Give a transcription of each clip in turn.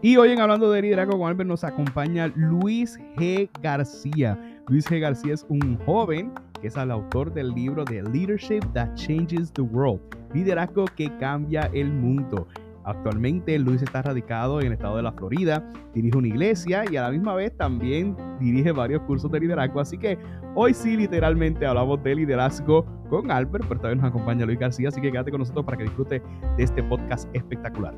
Y hoy en Hablando de Liderazgo con Albert nos acompaña Luis G. García. Luis G. García es un joven que es el autor del libro de Leadership That Changes the World, Liderazgo que cambia el mundo. Actualmente Luis está radicado en el estado de la Florida, dirige una iglesia y a la misma vez también dirige varios cursos de liderazgo. Así que hoy sí literalmente hablamos de liderazgo con Albert, pero también nos acompaña Luis García, así que quédate con nosotros para que disfrute de este podcast espectacular.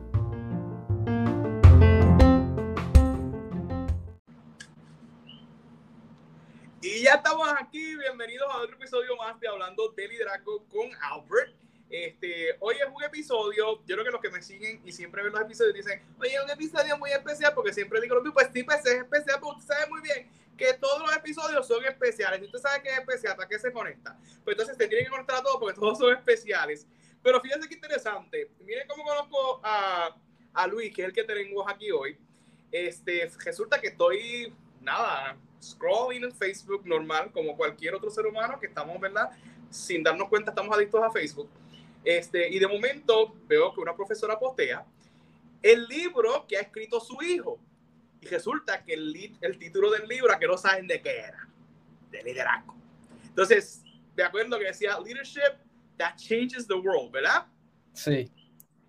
Y ya estamos aquí, bienvenidos a otro episodio más de Hablando de Liderazgo con Albert. Este, hoy es un episodio, yo creo que los que me siguen y siempre ven los episodios dicen, oye, es un episodio muy especial, porque siempre digo lo mismo, pues sí, pues es especial, porque usted sabe muy bien que todos los episodios son especiales. Y usted sabe que es especial, ¿para qué se conecta? Pues entonces se tiene que conectar a todos porque todos son especiales. Pero fíjense qué interesante. Miren cómo conozco a, a Luis, que es el que tenemos aquí hoy. Este, resulta que estoy, nada, scrolling en Facebook normal, como cualquier otro ser humano que estamos, ¿verdad? Sin darnos cuenta, estamos adictos a Facebook. Este, y de momento veo que una profesora postea el libro que ha escrito su hijo. Y resulta que el, el título del libro, que no saben de qué era, de liderazgo. Entonces, me acuerdo que decía Leadership That Changes the World, ¿verdad? Sí.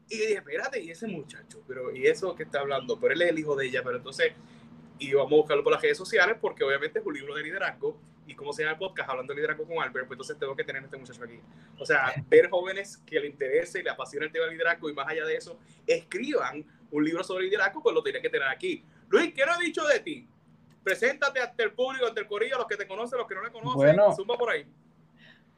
Y dije, espérate, y ese muchacho, pero y eso que está hablando, pero él es el hijo de ella, pero entonces y vamos a buscarlo por las redes sociales porque obviamente es un libro de liderazgo y como se llama el podcast hablando de liderazgo con Albert, pues entonces tengo que tener a este muchacho aquí. O sea, ver jóvenes que le interese y le apasiona el tema del liderazgo y más allá de eso, escriban un libro sobre liderazgo, pues lo tienen que tener aquí. Luis, ¿qué no he dicho de ti? Preséntate ante el público, ante el corillo, los que te conocen, los que no le conocen. Bueno, Zumba por ahí.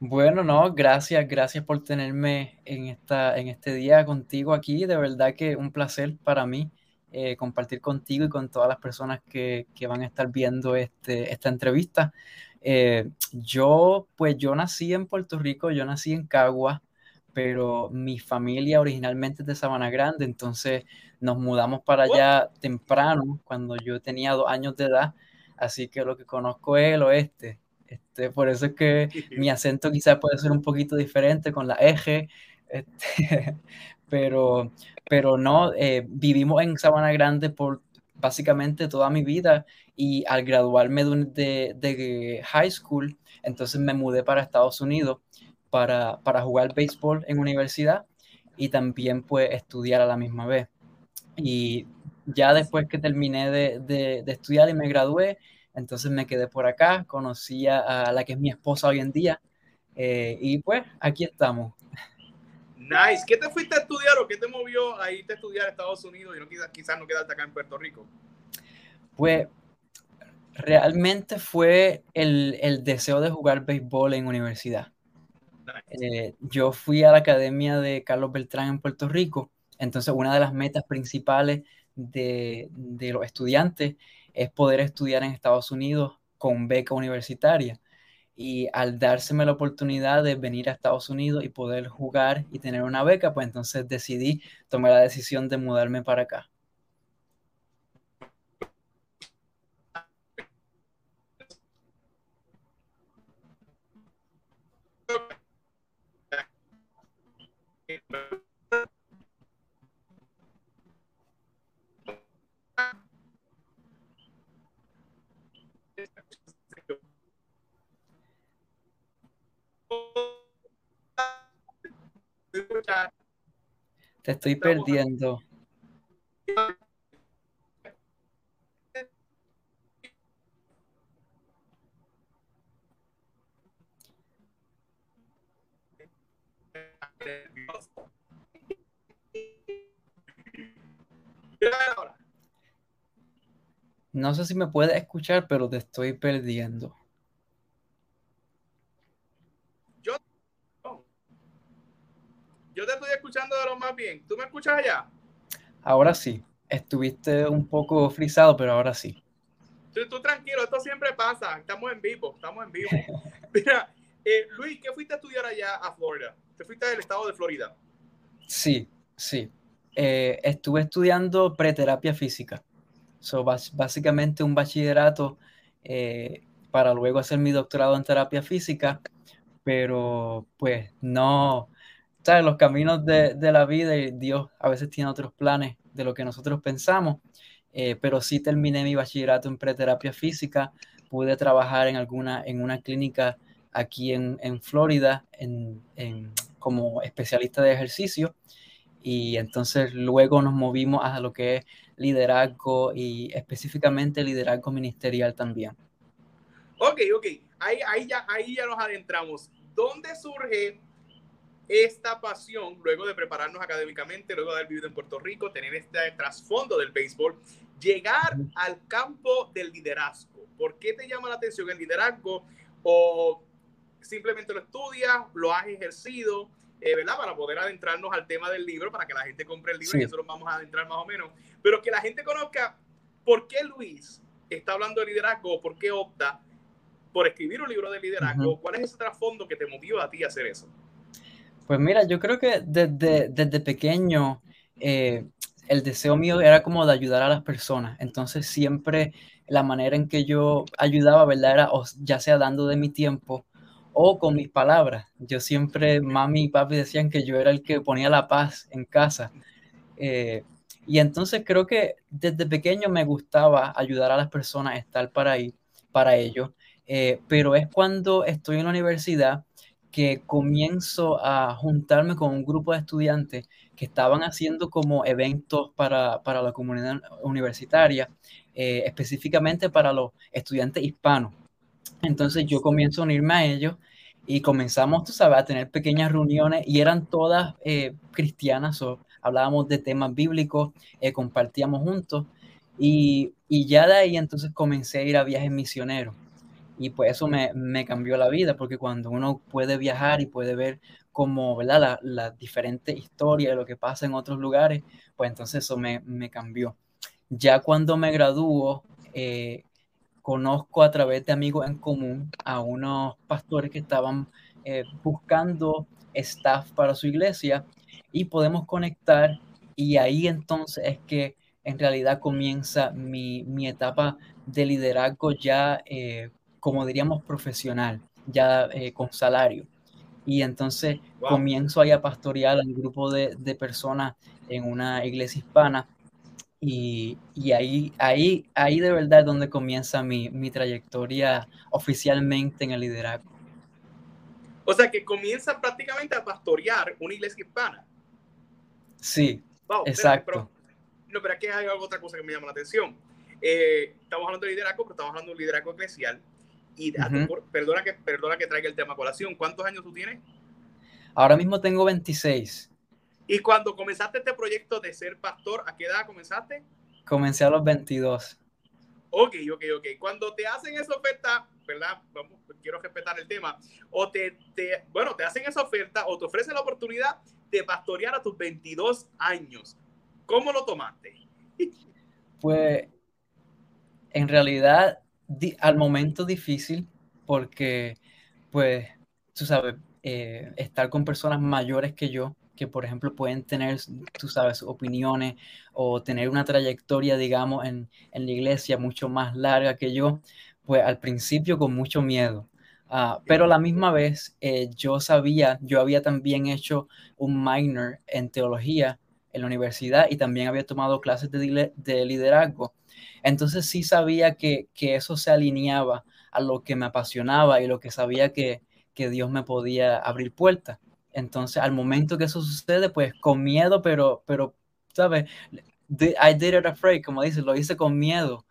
Bueno, no, gracias, gracias por tenerme en, esta, en este día contigo aquí. De verdad que un placer para mí. Eh, compartir contigo y con todas las personas que, que van a estar viendo este, esta entrevista. Eh, yo, pues yo nací en Puerto Rico, yo nací en Cagua, pero mi familia originalmente es de Sabana Grande, entonces nos mudamos para allá temprano, cuando yo tenía dos años de edad, así que lo que conozco es el oeste. Este, por eso es que mi acento quizás puede ser un poquito diferente con la eje, este, pero, pero no, eh, vivimos en Sabana Grande por básicamente toda mi vida y al graduarme de, de, high school, entonces me mudé para Estados Unidos para, para, jugar béisbol en universidad y también pues estudiar a la misma vez. Y ya después que terminé de, de, de estudiar y me gradué, entonces me quedé por acá, conocí a la que es mi esposa hoy en día eh, y pues aquí estamos. Nice. ¿Qué te fuiste a estudiar o qué te movió a irte a estudiar a Estados Unidos y no quizás, quizás no quedarte acá en Puerto Rico? Pues realmente fue el, el deseo de jugar béisbol en universidad. Nice. Eh, yo fui a la academia de Carlos Beltrán en Puerto Rico, entonces una de las metas principales de, de los estudiantes es poder estudiar en Estados Unidos con beca universitaria y al dárseme la oportunidad de venir a Estados Unidos y poder jugar y tener una beca, pues entonces decidí, tomar la decisión de mudarme para acá. Te estoy perdiendo. No sé si me puedes escuchar, pero te estoy perdiendo. Yo, yo te estoy escuchando de lo más bien. ¿Tú me escuchas allá? Ahora sí. Estuviste un poco frisado, pero ahora sí. Tú, tú, tranquilo, esto siempre pasa. Estamos en vivo, estamos en vivo. Mira, eh, Luis, ¿qué fuiste a estudiar allá a Florida? ¿Te fuiste del estado de Florida? Sí, sí. Eh, estuve estudiando preterapia física. So, básicamente un bachillerato eh, para luego hacer mi doctorado en terapia física, pero pues no, ¿sabes? Los caminos de, de, la vida y Dios a veces tiene otros planes de lo que nosotros pensamos, eh, pero sí terminé mi bachillerato en preterapia física, pude trabajar en alguna, en una clínica aquí en, en Florida en, en, como especialista de ejercicio y entonces luego nos movimos a lo que es liderazgo y específicamente liderazgo ministerial también. Ok, ok, ahí, ahí, ya, ahí ya nos adentramos. ¿Dónde surge esta pasión luego de prepararnos académicamente, luego de haber vivido en Puerto Rico, tener este trasfondo del béisbol, llegar al campo del liderazgo? ¿Por qué te llama la atención el liderazgo? ¿O simplemente lo estudias, lo has ejercido? Eh, ¿verdad? Para poder adentrarnos al tema del libro, para que la gente compre el libro sí. y lo vamos a adentrar más o menos. Pero que la gente conozca por qué Luis está hablando de liderazgo, por qué opta por escribir un libro de liderazgo. Uh -huh. ¿Cuál es ese trasfondo que te motiva a ti a hacer eso? Pues mira, yo creo que desde, desde pequeño eh, el deseo mío era como de ayudar a las personas. Entonces siempre la manera en que yo ayudaba, ¿verdad? Era ya sea dando de mi tiempo o con mis palabras. Yo siempre, mami y papi decían que yo era el que ponía la paz en casa. Eh, y entonces creo que desde pequeño me gustaba ayudar a las personas, estar para, ahí, para ellos. Eh, pero es cuando estoy en la universidad que comienzo a juntarme con un grupo de estudiantes que estaban haciendo como eventos para, para la comunidad universitaria, eh, específicamente para los estudiantes hispanos. Entonces yo comienzo a unirme a ellos y comenzamos, tú sabes, a tener pequeñas reuniones y eran todas eh, cristianas, o hablábamos de temas bíblicos, eh, compartíamos juntos y, y, ya de ahí entonces comencé a ir a viajes misioneros y pues eso me, me cambió la vida porque cuando uno puede viajar y puede ver como, ¿verdad? Las la diferentes historias de lo que pasa en otros lugares, pues entonces eso me, me cambió. Ya cuando me graduó, eh, conozco a través de amigos en común a unos pastores que estaban eh, buscando staff para su iglesia y podemos conectar y ahí entonces es que en realidad comienza mi, mi etapa de liderazgo ya, eh, como diríamos, profesional, ya eh, con salario. Y entonces wow. comienzo ahí a pastorear al grupo de, de personas en una iglesia hispana y, y, ahí, ahí, ahí de verdad es donde comienza mi, mi, trayectoria oficialmente en el liderazgo. O sea, que comienza prácticamente a pastorear una iglesia hispana. Sí, wow, exacto. Pero, no, pero aquí hay otra cosa que me llama la atención. Eh, estamos hablando de liderazgo, pero estamos hablando de un liderazgo eclesial. Y uh -huh. perdona, que, perdona que traiga el tema a colación. ¿Cuántos años tú tienes? Ahora mismo tengo 26. Y cuando comenzaste este proyecto de ser pastor, ¿a qué edad comenzaste? Comencé a los 22. Ok, ok, ok. Cuando te hacen esa oferta, ¿verdad? Vamos, quiero respetar el tema. O te, te, bueno, te hacen esa oferta o te ofrecen la oportunidad de pastorear a tus 22 años. ¿Cómo lo tomaste? Pues, en realidad, di, al momento difícil, porque, pues, tú sabes, eh, estar con personas mayores que yo, que por ejemplo pueden tener, tú sabes, opiniones o tener una trayectoria, digamos, en, en la iglesia mucho más larga que yo, pues al principio con mucho miedo. Uh, pero la misma vez eh, yo sabía, yo había también hecho un minor en teología en la universidad y también había tomado clases de, de liderazgo. Entonces sí sabía que, que, eso se alineaba a lo que me apasionaba y lo que sabía que, que Dios me podía abrir puertas. Entonces, al momento que eso sucede, pues con miedo, pero, pero, ¿sabes? I did it afraid, como dice, lo hice con miedo.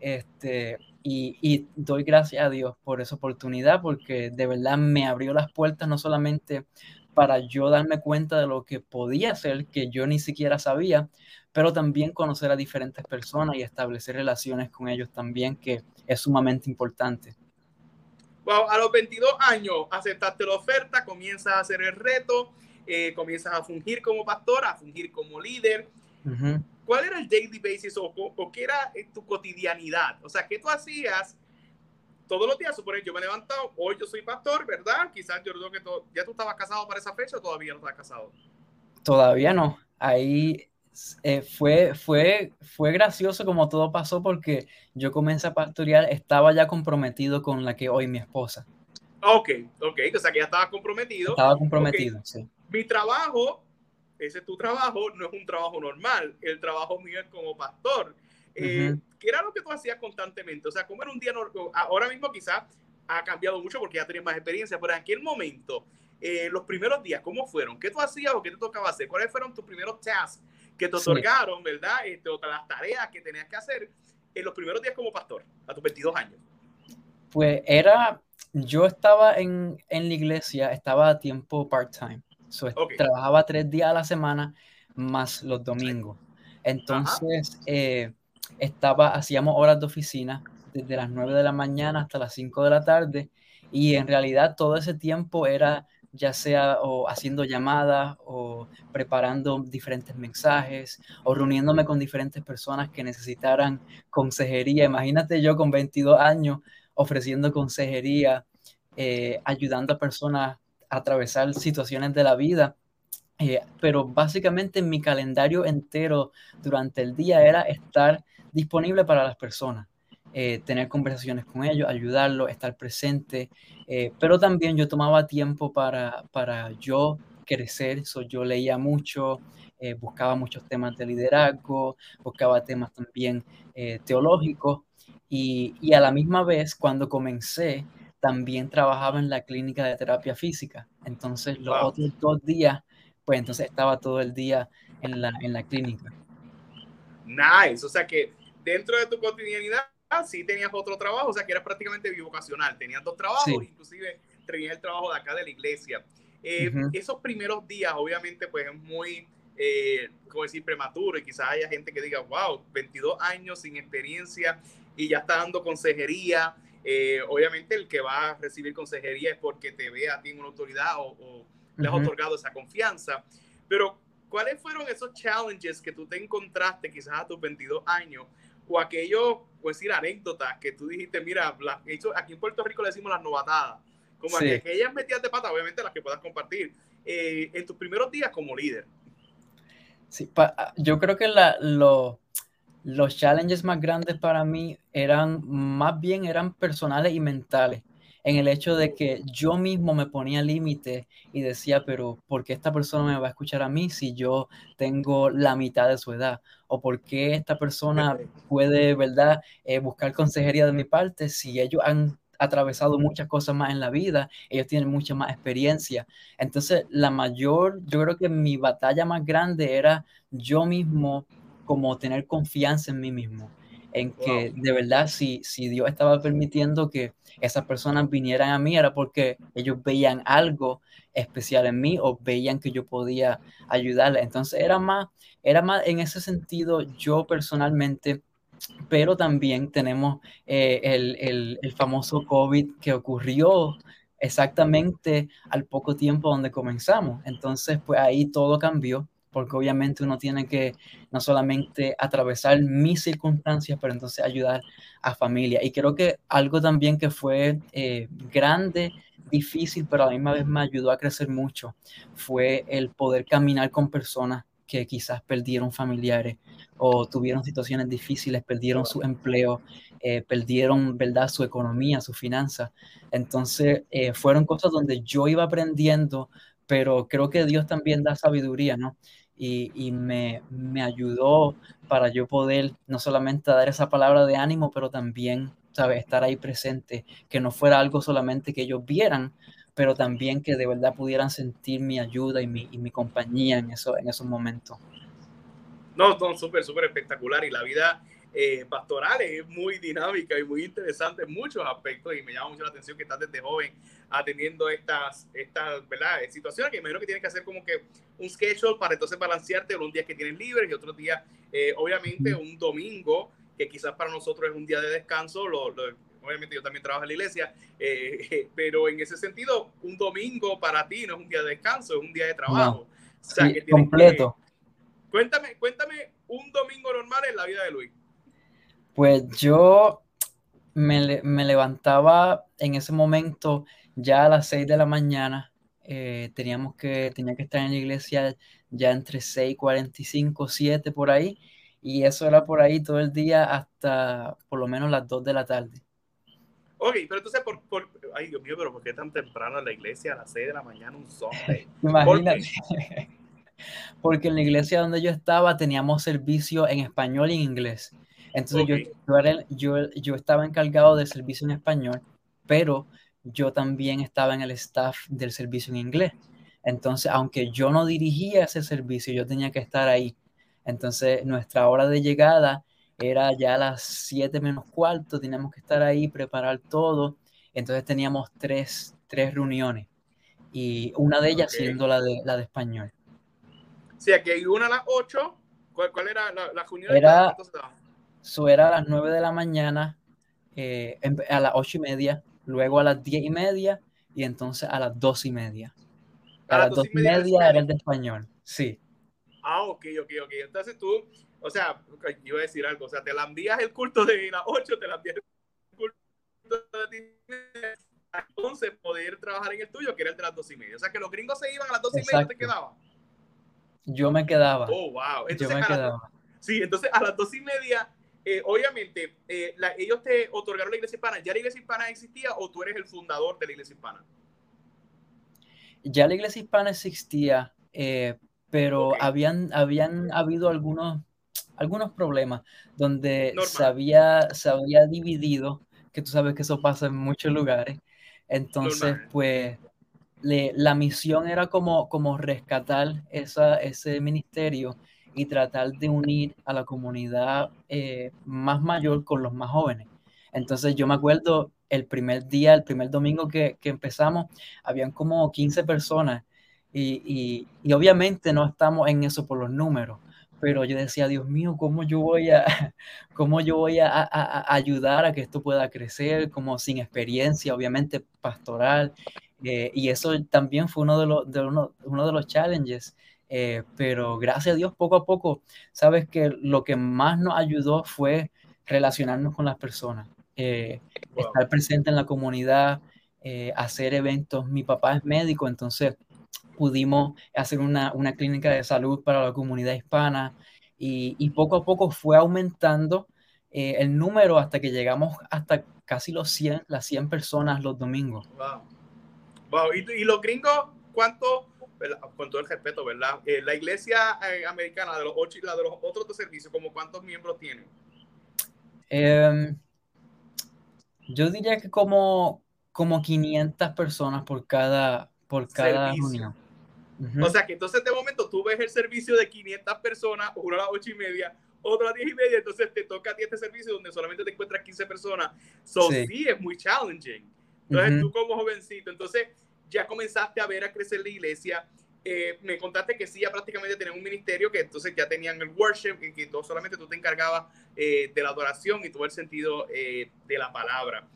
Este, y, y, doy gracias a Dios por esa oportunidad, porque de verdad me abrió las puertas no solamente para yo darme cuenta de lo que podía hacer, que yo ni siquiera sabía, pero también conocer a diferentes personas y establecer relaciones con ellos también, que es sumamente importante. Wow, a los 22 años aceptaste la oferta, comienzas a hacer el reto, eh, comienzas a fungir como pastor, a fungir como líder. Uh -huh. ¿Cuál era el daily basis o, o, o, qué era tu cotidianidad? O sea, ¿qué tú hacías todos los días? Suponer, yo me he levantado, hoy yo soy pastor, ¿verdad? Quizás yo creo que todo, ya tú estabas casado para esa fecha o todavía no estás casado. Todavía no. Ahí eh, fue, fue, fue gracioso como todo pasó porque yo comencé a pastorear, estaba ya comprometido con la que hoy mi esposa. Ok, ok, o sea que ya estabas comprometido. Estaba comprometido, sí. Mi trabajo, ese es tu trabajo, no es un trabajo normal. El trabajo mío es como pastor. Eh, ¿Qué era lo que tú hacías constantemente? O sea, ¿cómo era un día normal? Ahora mismo quizás ha cambiado mucho porque ya tienes más experiencia, pero en aquel momento, eh, los primeros días, ¿cómo fueron? ¿Qué tú hacías o qué te tocaba hacer? ¿Cuáles fueron tus primeros tasks que te otorgaron, verdad? Este, o las tareas que tenías que hacer en los primeros días como pastor, a tus 22 años. Pues era, yo estaba en, en la iglesia, estaba a tiempo part-time. Trabajaba tres días a la semana más los domingos. Entonces, eh, estaba, hacíamos horas de oficina desde las 9 de la mañana hasta las 5 de la tarde y en realidad todo ese tiempo era ya sea o haciendo llamadas o preparando diferentes mensajes o reuniéndome con diferentes personas que necesitaran consejería. Imagínate yo con 22 años ofreciendo consejería, eh, ayudando a personas a atravesar situaciones de la vida. Eh, pero básicamente mi calendario entero durante el día era estar disponible para las personas, eh, tener conversaciones con ellos, ayudarlos, estar presente, pero también yo tomaba tiempo para, para yo crecer, so, yo leía mucho, buscaba muchos temas de liderazgo, buscaba temas también teológicos y, a la misma vez, cuando comencé, también trabajaba en la clínica de terapia física. Entonces, los otros dos días, pues entonces estaba todo el día en la, en la clínica. Nice. O sea que dentro de tu cotidianidad sí tenías otro trabajo, o sea que eras prácticamente bivocacional. Tenías dos trabajos, inclusive tenías el trabajo de acá de la iglesia. Eh, esos primeros días, obviamente, pues es muy, eh, como decir, prematuro y quizás haya gente que diga, wow, 22 años sin experiencia y ya está dando consejería. Eh, obviamente el que va a recibir consejería es porque te ve a ti en una autoridad o, le has otorgado esa confianza. Pero, ¿cuáles fueron esos challenges que tú te encontraste quizás a tus 22 años? O aquellos, pues decir, anécdotas que tú dijiste, mira, aquí en Puerto Rico le decimos las novatadas. Como aquellas metidas de pata, obviamente las que puedas compartir eh, en tus primeros días como líder. Sí, yo creo que la, lo, los challenges más grandes para mí eran más bien eran personales y mentales en el hecho de que yo mismo me ponía límites y decía, pero ¿por qué esta persona me va a escuchar a mí si yo tengo la mitad de su edad? ¿O por qué esta persona puede, verdad, eh, buscar consejería de mi parte si ellos han atravesado muchas cosas más en la vida, ellos tienen mucha más experiencia. Entonces, la mayor, yo creo que mi batalla más grande era yo mismo como tener confianza en mí mismo, en que de verdad si, si Dios estaba permitiendo que esas personas vinieran a mí era porque ellos veían algo especial en mí o veían que yo podía ayudarles. Entonces era más, era más en ese sentido yo personalmente, pero también tenemos eh, el, el, el famoso COVID que ocurrió exactamente al poco tiempo donde comenzamos. Entonces, pues ahí todo cambió porque obviamente uno tiene que no solamente atravesar mis circunstancias, pero entonces ayudar a familia. Y creo que algo también que fue eh, grande, difícil, pero a la misma vez me ayudó a crecer mucho, fue el poder caminar con personas que quizás perdieron familiares o tuvieron situaciones difíciles, perdieron su empleo, eh, perdieron, ¿verdad?, su economía, su finanzas. Entonces, eh, fueron cosas donde yo iba aprendiendo, pero creo que Dios también da sabiduría, ¿no? Y, me, ayudó para yo poder no solamente dar esa palabra de ánimo, pero también, estar ahí presente, que no fuera algo solamente que ellos vieran, pero también que de verdad pudieran sentir mi ayuda y mi, y mi compañía en, eso, en esos momentos. No, son súper, súper espectacular y la vida eh, pastoral es muy dinámica y muy interesante en muchos aspectos y me llama mucho la atención que estás desde joven atendiendo estas, estas ¿verdad? situaciones que imagino que tienes que hacer como que un schedule para entonces balancearte los días que tienes libres y otros días, eh, obviamente un domingo, que quizás para nosotros es un día de descanso, obviamente yo también trabajo en la iglesia, eh, pero en ese sentido, un domingo para ti no es un día de descanso, es un día de trabajo. completo. cuéntame, cuéntame un domingo normal en la vida de Luis. Pues yo me, me levantaba en ese momento ya a las 6 de la mañana eh, teníamos que, tenía que estar en la iglesia ya entre 6:45, 7 por ahí, y eso era por ahí todo el día hasta por lo menos las 2 de la tarde. Ok, pero entonces, por, por, ay Dios mío, pero ¿por qué tan temprano en la iglesia a las 6 de la mañana un Sunday? Imagínate. Porque en la iglesia donde yo estaba teníamos servicio en español y en inglés. Entonces yo, yo, era, yo, yo estaba encargado del servicio en español, pero yo también estaba en el staff del servicio en inglés. Entonces, aunque yo no dirigía ese servicio, yo tenía que estar ahí. Entonces, nuestra hora de llegada era ya a las 7 menos cuarto, teníamos que estar ahí, preparar todo. Entonces teníamos tres, tres reuniones y una de ellas siendo la de, la de español. Sí, aquí hay una a las 8. ¿Cuál, cuál era la, la reunión? Era, eso era a las 9 de la mañana, eh, a las 8 y media, luego a las 10 y media y entonces a las 2 y media. A, las 2 y media, era el de español, sí. Ah, ok, ok, ok. Entonces tú o sea, iba a decir algo, o sea, te la envías el culto de las 8, te la envías el culto de las 11, poder trabajar en el tuyo, que era el de las 2 y media. O sea, que los gringos se iban a las 2 y media, ¿te quedaba? Yo me quedaba. Oh, wow. Entonces, Yo me quedaba. sí, entonces a las 2 y media, eh, obviamente, eh, la, ellos te otorgaron la iglesia hispana. ¿Ya la iglesia hispana existía o tú eres el fundador de la iglesia hispana? Ya la iglesia hispana existía, eh, pero okay. habían, habían habido algunos algunos problemas donde se había, se había dividido, que tú sabes que eso pasa en muchos lugares. Entonces, pues le, la misión era como, como rescatar esa, ese ministerio y tratar de unir a la comunidad eh, más mayor con los más jóvenes. Entonces yo me acuerdo el primer día, el primer domingo que, que empezamos, habían como 15 personas y, y, obviamente no estamos en eso por los números, pero yo decía, Dios mío, ¿cómo yo voy a, cómo yo voy a ayudar a que esto pueda crecer, como sin experiencia, obviamente, pastoral? Eh, y eso también fue uno de los, de uno, uno de los challenges. Eh, pero gracias a Dios, poco a poco, sabes que lo que más nos ayudó fue relacionarnos con las personas, eh, wow. estar presente en la comunidad, eh, hacer eventos. Mi papá es médico, entonces pudimos hacer una, una, clínica de salud para la comunidad hispana y, y poco a poco fue aumentando eh, el número hasta que llegamos hasta casi los 100, las 100 personas los domingos. Wow. wow. ¿Y, y los gringos cuánto, con todo el respeto, ¿verdad? Eh, la iglesia eh, americana de los ocho y la de los otros dos servicios, ¿como cuántos miembros tienen? Eh, yo diría que como, como 500 personas por cada, por cada reunión. Uh -huh. O sea que entonces de momento tú ves el servicio de 500 personas, uno a las 8 y media, otro a las 10 y media, entonces te toca a ti este servicio donde solamente te encuentras 15 personas. So, sí. sí es muy challenging. Entonces uh -huh. tú como jovencito, entonces ya comenzaste a ver a crecer la iglesia. Eh, me contaste que sí, ya prácticamente tenían un ministerio, que entonces ya tenían el worship, y que tú, solamente tú te encargabas eh, de la adoración y todo el sentido eh, de la palabra.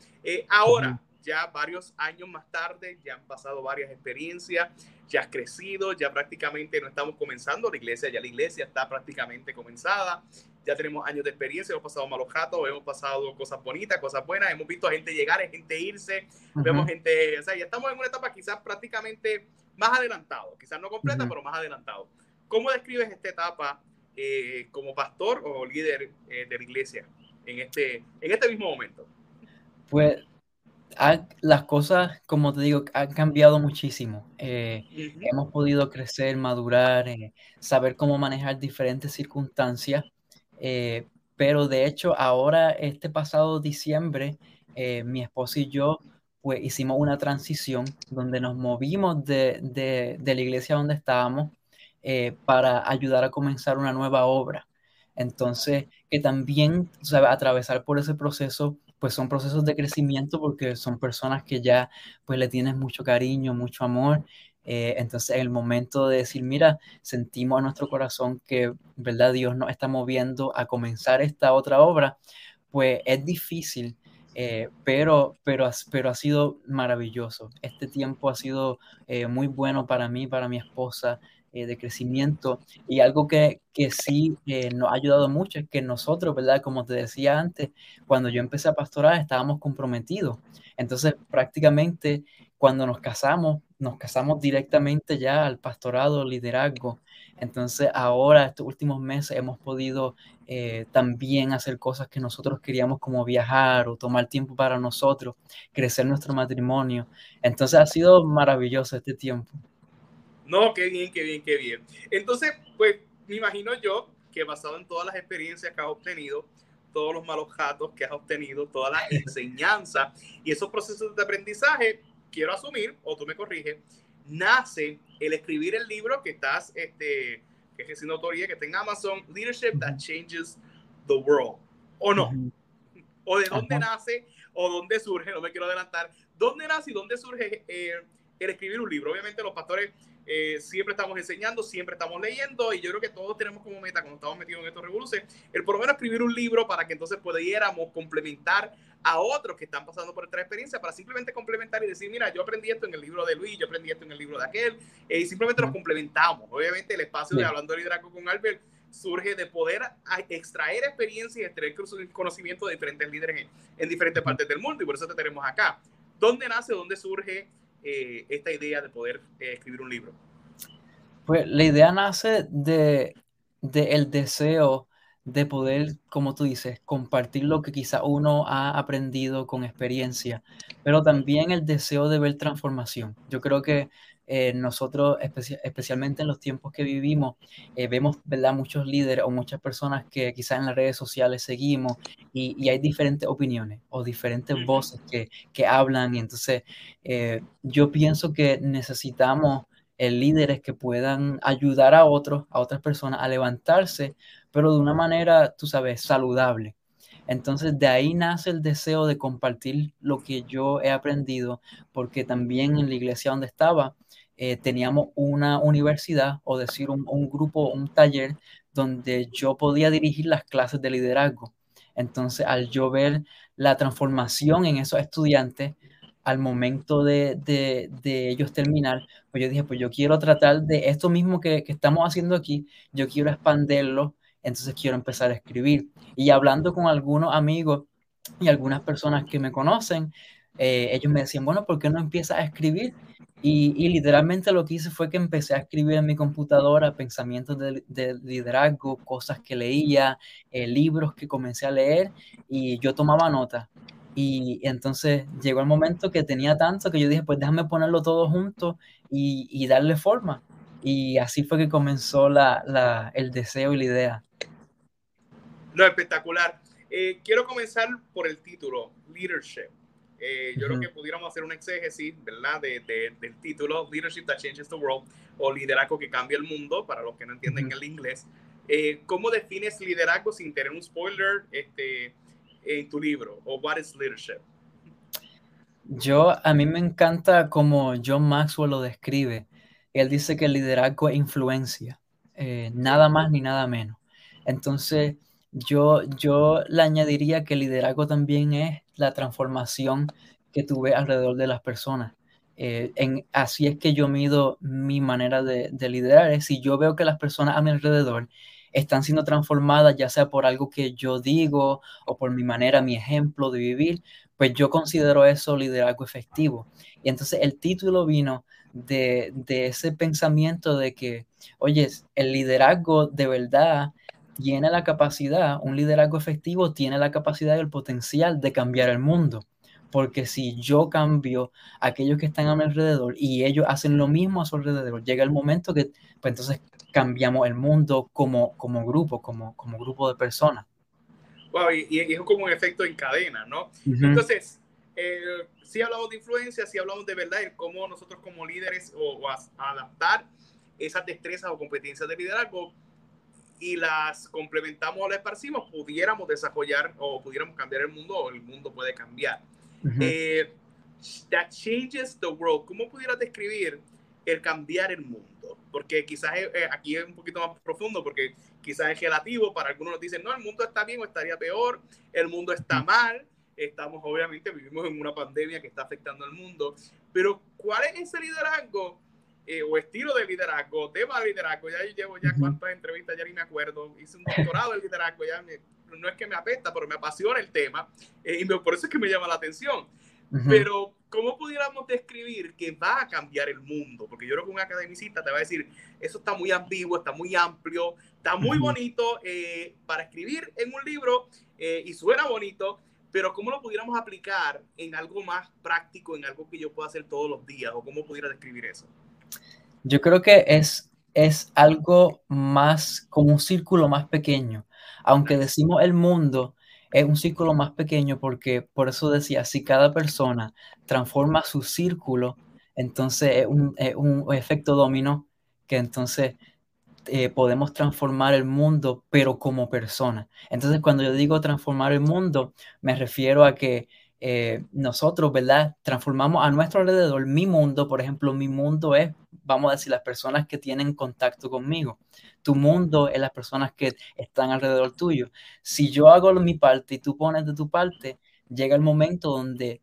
Ahora, uh -huh. ya varios años más tarde, ya han pasado varias experiencias, ya has crecido, ya prácticamente no estamos comenzando la iglesia, ya la iglesia está prácticamente comenzada, ya tenemos años de experiencia, hemos pasado malos ratos, hemos pasado cosas bonitas, cosas buenas, hemos visto a gente llegar, a gente irse, uh -huh. vemos gente, o sea, ya estamos en una etapa quizás prácticamente más adelantado, quizás no completa, uh -huh. pero más adelantado. ¿Cómo describes esta etapa eh, como pastor o líder eh, de la iglesia en este, en este mismo momento? Pues ha, las cosas, como te digo, han cambiado muchísimo. Eh, uh -huh. Hemos podido crecer, madurar, eh, saber cómo manejar diferentes circunstancias. Eh, pero de hecho, ahora, este pasado diciembre, eh, mi esposo y yo, pues hicimos una transición donde nos movimos de, de, de la iglesia donde estábamos eh, para ayudar a comenzar una nueva obra. Entonces, que también, ¿sabes? Atravesar por ese proceso pues son procesos de crecimiento porque son personas que ya pues le tienes mucho cariño, mucho amor. Eh, entonces, en el momento de decir, mira, sentimos a nuestro corazón que, ¿verdad? Dios nos está moviendo a comenzar esta otra obra, pues es difícil, eh, pero, pero, pero ha sido maravilloso. Este tiempo ha sido eh, muy bueno para mí, para mi esposa, eh, de crecimiento. Y algo que, que sí nos ha ayudado mucho es que nosotros, ¿verdad? Como te decía antes, cuando yo empecé a pastorar estábamos comprometidos. Entonces, prácticamente cuando nos casamos, nos casamos directamente ya al pastorado, liderazgo. Entonces ahora, estos últimos meses, hemos podido eh, también hacer cosas que nosotros queríamos como viajar o tomar tiempo para nosotros, crecer nuestro matrimonio. Entonces ha sido maravilloso este tiempo. No, qué bien, qué bien, qué bien. Entonces, pues me imagino yo que basado en todas las experiencias que has obtenido, todos los malos gatos que has obtenido, todas las enseñanzas y esos procesos de aprendizaje, quiero asumir, o tú me corriges, nace el escribir el libro que estás, este, que es sin autoría, que está en Amazon, Leadership That Changes the World, ¿o no? ¿O de dónde nace o dónde surge? No me quiero adelantar. ¿Dónde nace y dónde surge eh, el escribir un libro? Obviamente los pastores eh, siempre estamos enseñando, siempre estamos leyendo y yo creo que todos tenemos como meta cuando estamos metidos en estos revoluciones el por lo menos escribir un libro para que entonces pudiéramos complementar a otros que están pasando por esta experiencia para simplemente complementar y decir, mira, yo aprendí esto en el libro de Luis, yo aprendí esto en el libro de aquel eh, y simplemente nos complementamos. Obviamente el espacio de Hablando de Liderazgo con Albert surge de poder extraer experiencias y extraer conocimiento de diferentes líderes en, diferentes partes del mundo y por eso te tenemos acá. ¿Dónde nace, dónde surge eh, esta idea de poder eh, escribir un libro? Pues la idea nace de, de, el deseo de poder, como tú dices, compartir lo que quizá uno ha aprendido con experiencia, pero también el deseo de ver transformación. Yo creo que eh, nosotros, especialmente en los tiempos que vivimos, eh, vemos ¿verdad? muchos líderes o muchas personas que quizás en las redes sociales seguimos y, hay diferentes opiniones o diferentes voces que, que hablan. Y entonces eh, yo pienso que necesitamos líderes que puedan ayudar a otros, a otras personas a levantarse, pero de una manera, tú sabes, saludable. Entonces de ahí nace el deseo de compartir lo que yo he aprendido, porque también en la iglesia donde estaba eh, teníamos una universidad o decir un, un, grupo, un taller donde yo podía dirigir las clases de liderazgo. Entonces al yo ver la transformación en esos estudiantes, al momento de, de, ellos terminar, pues yo dije, pues yo quiero tratar de esto mismo que, que estamos haciendo aquí, yo quiero expandirlo, entonces quiero empezar a escribir. Y hablando con algunos amigos y algunas personas que me conocen, eh, ellos me decían, bueno, ¿por qué no empiezas a escribir? Y, y, literalmente lo que hice fue que empecé a escribir en mi computadora pensamientos de, de liderazgo, cosas que leía, eh, libros que comencé a leer y yo tomaba nota. Y, entonces llegó el momento que tenía tanto que yo dije, pues déjame ponerlo todo junto y, y darle forma. Y así fue que comenzó la, la, el deseo y la idea. No, espectacular. Eh, quiero comenzar por el título, Leadership. Eh, yo creo que pudiéramos hacer un exégesis, ¿verdad? De, de, del título, Leadership That Changes the World, o Liderazgo que cambia el mundo, para los que no entienden el inglés. Eh, ¿Cómo defines liderazgo sin tener un spoiler este, en tu libro? ¿O what is leadership? Yo, a mí me encanta como John Maxwell lo describe. Él dice que el liderazgo es influencia, eh, nada más ni nada menos. Entonces, yo, yo le añadiría que el liderazgo también es la transformación que tuve alrededor de las personas. Eh, en, así es que yo mido mi manera de, de liderar. Es si yo veo que las personas a mi alrededor están siendo transformadas, ya sea por algo que yo digo o por mi manera, mi ejemplo de vivir, pues yo considero eso liderazgo efectivo. Y entonces el título vino de, de ese pensamiento de que, oye, el liderazgo de verdad tiene la capacidad, un liderazgo efectivo tiene la capacidad y el potencial de cambiar el mundo. Porque si yo cambio a aquellos que están a mi alrededor y ellos hacen lo mismo a su alrededor, llega el momento que pues entonces cambiamos el mundo como, como grupo, como, como grupo de personas. Wow, y, es como un efecto en cadena, ¿no? Entonces, eh, si hablamos de influencia, si hablamos de verdad, de cómo nosotros como líderes o, o adaptar esas destrezas o competencias de liderazgo y las complementamos o las esparcimos, pudiéramos desarrollar o pudiéramos cambiar el mundo o el mundo puede cambiar. Eh, that changes the world. ¿Cómo pudieras describir el cambiar el mundo? Porque quizás eh, aquí es un poquito más profundo, porque quizás es relativo. Para algunos nos dicen, no, el mundo está bien o estaría peor, el mundo está mal. Estamos, obviamente, vivimos en una pandemia que está afectando al mundo. Pero, ¿cuál es ese liderazgo eh, o estilo de liderazgo, tema de liderazgo. Ya yo llevo ya cuántas entrevistas, ya ni me acuerdo. Hice un doctorado en liderazgo, ya no es que me apesta, pero me apasiona el tema eh, y por eso es que me llama la atención. Pero, ¿cómo pudiéramos describir que va a cambiar el mundo? Porque yo creo que un academicista te va a decir, eso está muy ambiguo, está muy amplio, está muy bonito eh, para escribir en un libro eh, y suena bonito, pero ¿cómo lo pudiéramos aplicar en algo más práctico, en algo que yo pueda hacer todos los días? ¿O cómo pudiera describir eso? Yo creo que es, es algo más como un círculo más pequeño. Aunque decimos el mundo, es un círculo más pequeño porque por eso decía, si cada persona transforma su círculo, entonces es un, efecto dominó que entonces eh, podemos transformar el mundo, pero como persona. Entonces, cuando yo digo transformar el mundo, me refiero a que eh, nosotros, ¿verdad? Transformamos a nuestro alrededor mi mundo, por ejemplo, mi mundo es, vamos a decir, las personas que tienen contacto conmigo. Tu mundo es las personas que están alrededor tuyo. Si yo hago mi parte y tú pones de tu parte, llega el momento donde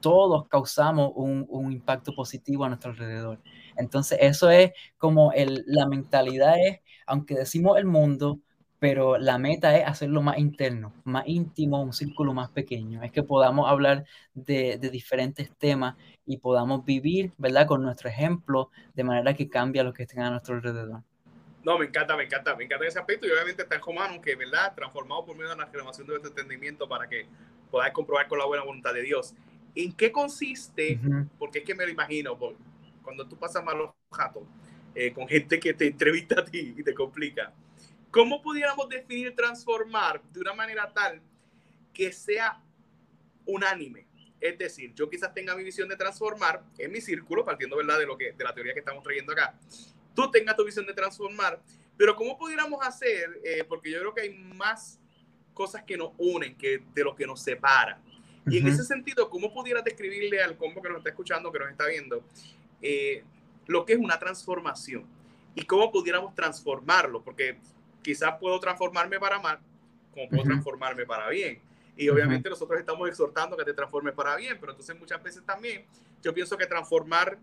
todos causamos un, un, impacto positivo a nuestro alrededor. Entonces, eso es como el, la mentalidad es, aunque decimos el mundo, pero la meta es hacerlo más interno, más íntimo, un círculo más pequeño. Es que podamos hablar de, de, diferentes temas y podamos vivir, ¿verdad? Con nuestro ejemplo, de manera que cambie a los que estén a nuestro alrededor. No, me encanta, me encanta, me encanta ese aspecto y obviamente está en Romano que, ¿verdad? Transformado por medio de la renovación de nuestro entendimiento para que podáis comprobar con la buena voluntad de Dios. ¿En qué consiste? Porque es que me lo imagino, cuando tú pasas malos ratos eh, con gente que te entrevista a ti y te complica ¿Cómo pudiéramos definir transformar de una manera tal que sea unánime? Es decir, yo quizás tenga mi visión de transformar en mi círculo, partiendo ¿verdad? De, lo que, de la teoría que estamos trayendo acá. Tú tengas tu visión de transformar, pero ¿cómo pudiéramos hacer? Eh, porque yo creo que hay más cosas que nos unen que de lo que nos separa. Y en ese sentido, ¿cómo pudiera describirle al combo que nos está escuchando, que nos está viendo, eh, lo que es una transformación? Y cómo pudiéramos transformarlo, porque quizás puedo transformarme para mal, como puedo transformarme para bien. Y obviamente nosotros estamos exhortando que te transformes para bien, pero entonces muchas veces también yo pienso que transformarme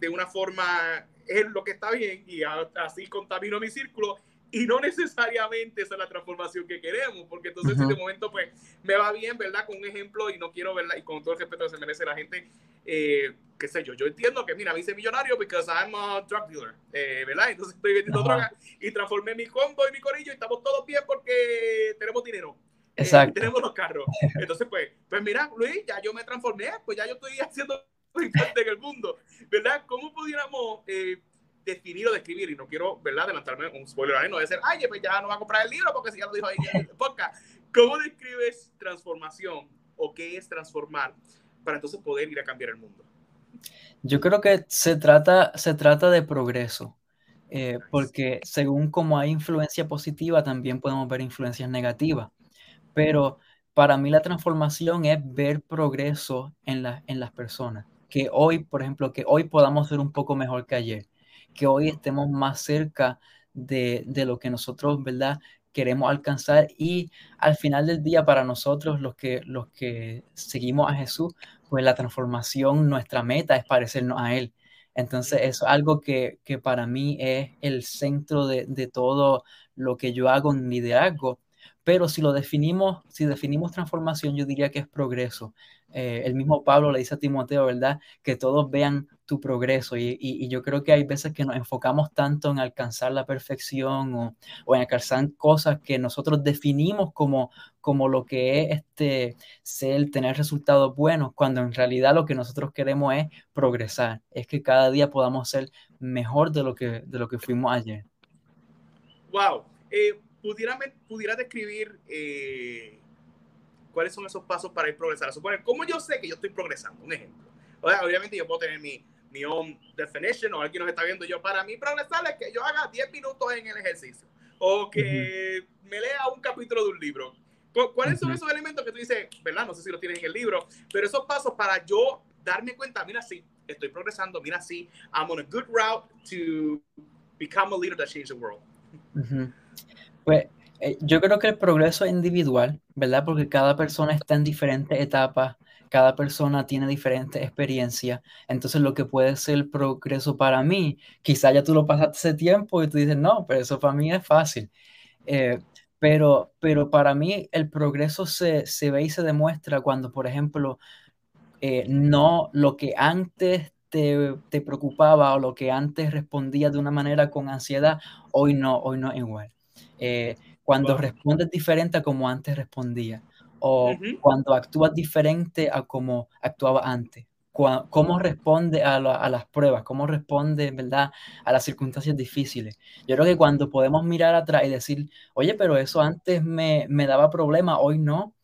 de una forma es lo que está bien y así contamino mi círculo y no necesariamente esa es la transformación que queremos, porque entonces en de momento pues me va bien, ¿verdad? Con un ejemplo y no quiero, ¿verdad? Y con todo el respeto que se merece la gente, eh, qué sé yo, yo entiendo que, mira, me hice millonario because I'm a drug dealer, eh, ¿verdad? Entonces estoy vendiendo droga y transformé mi combo y mi corillo y estamos todos bien porque tenemos dinero. Eh, Exacto. tenemos los carros. Entonces, pues, pues mira, Luis, ya yo me transformé, pues ya yo estoy haciendo en el mundo, ¿verdad? ¿Cómo pudiéramos definir o describir, y no quiero, ¿verdad?, adelantarme un spoiler ahí, no decir, ay, pues ya no va a comprar el libro porque si ya lo dijo ahí en el podcast. ¿Cómo describes transformación o qué es transformar para entonces poder ir a cambiar el mundo? Yo creo que se trata, se trata de progreso, eh, porque según como hay influencia positiva, también podemos ver influencias negativas. Pero para mí la transformación es ver progreso en, la, en las personas. Que hoy, por ejemplo, que hoy podamos ser un poco mejor que ayer que hoy estemos más cerca de, lo que nosotros, ¿verdad? queremos alcanzar y al final del día para nosotros los que, los que seguimos a Jesús, pues la transformación, nuestra meta es parecernos a Él. Entonces eso es algo que, para mí es el centro de, de, todo lo que yo hago en liderazgo. Pero si lo definimos, si definimos transformación, yo diría que es progreso. Eh, el mismo Pablo le dice a Timoteo, ¿verdad? Que todos vean tu progreso. Y, yo creo que hay veces que nos enfocamos tanto en alcanzar la perfección o, en alcanzar cosas que nosotros definimos como, como lo que es este ser, tener resultados buenos, cuando en realidad lo que nosotros queremos es progresar, es que cada día podamos ser mejor de lo que, de lo que fuimos ayer. Wow. Eh, ¿pudiera, ¿Pudiera describir... Eh cuáles son esos pasos para ir progresando. Suponer, ¿cómo yo sé que yo estoy progresando? Un ejemplo. O sea, obviamente yo puedo tener mi, mi own definition o alguien nos está viendo. Yo, para mí, progresar es que yo haga 10 minutos en el ejercicio o que me lea un capítulo de un libro. ¿Cuáles son esos elementos que tú dices, verdad? No sé si los tienes en el libro, pero esos pasos para yo darme cuenta, mira, sí, estoy progresando, mira, sí, I'm on a good route to become a leader that changes the world. Pues eh, yo creo que el progreso es individual, ¿verdad? Porque cada persona está en diferentes etapas, cada persona tiene diferentes experiencias. Entonces, lo que puede ser progreso para mí, quizá ya tú lo pasaste ese tiempo y tú dices, no, pero eso para mí es fácil. Eh, pero, pero para mí el progreso se, se ve y se demuestra cuando, por ejemplo, eh, no lo que antes te, te, preocupaba o lo que antes respondía de una manera con ansiedad, hoy no, hoy no es igual. Eh, cuando respondes diferente a como antes respondía o cuando actúas diferente a como actuaba antes. ¿Cómo responde a, a, las pruebas? ¿Cómo responde, verdad, a las circunstancias difíciles? Yo creo que cuando podemos mirar atrás y decir, oye, pero eso antes me, me daba problema, hoy no,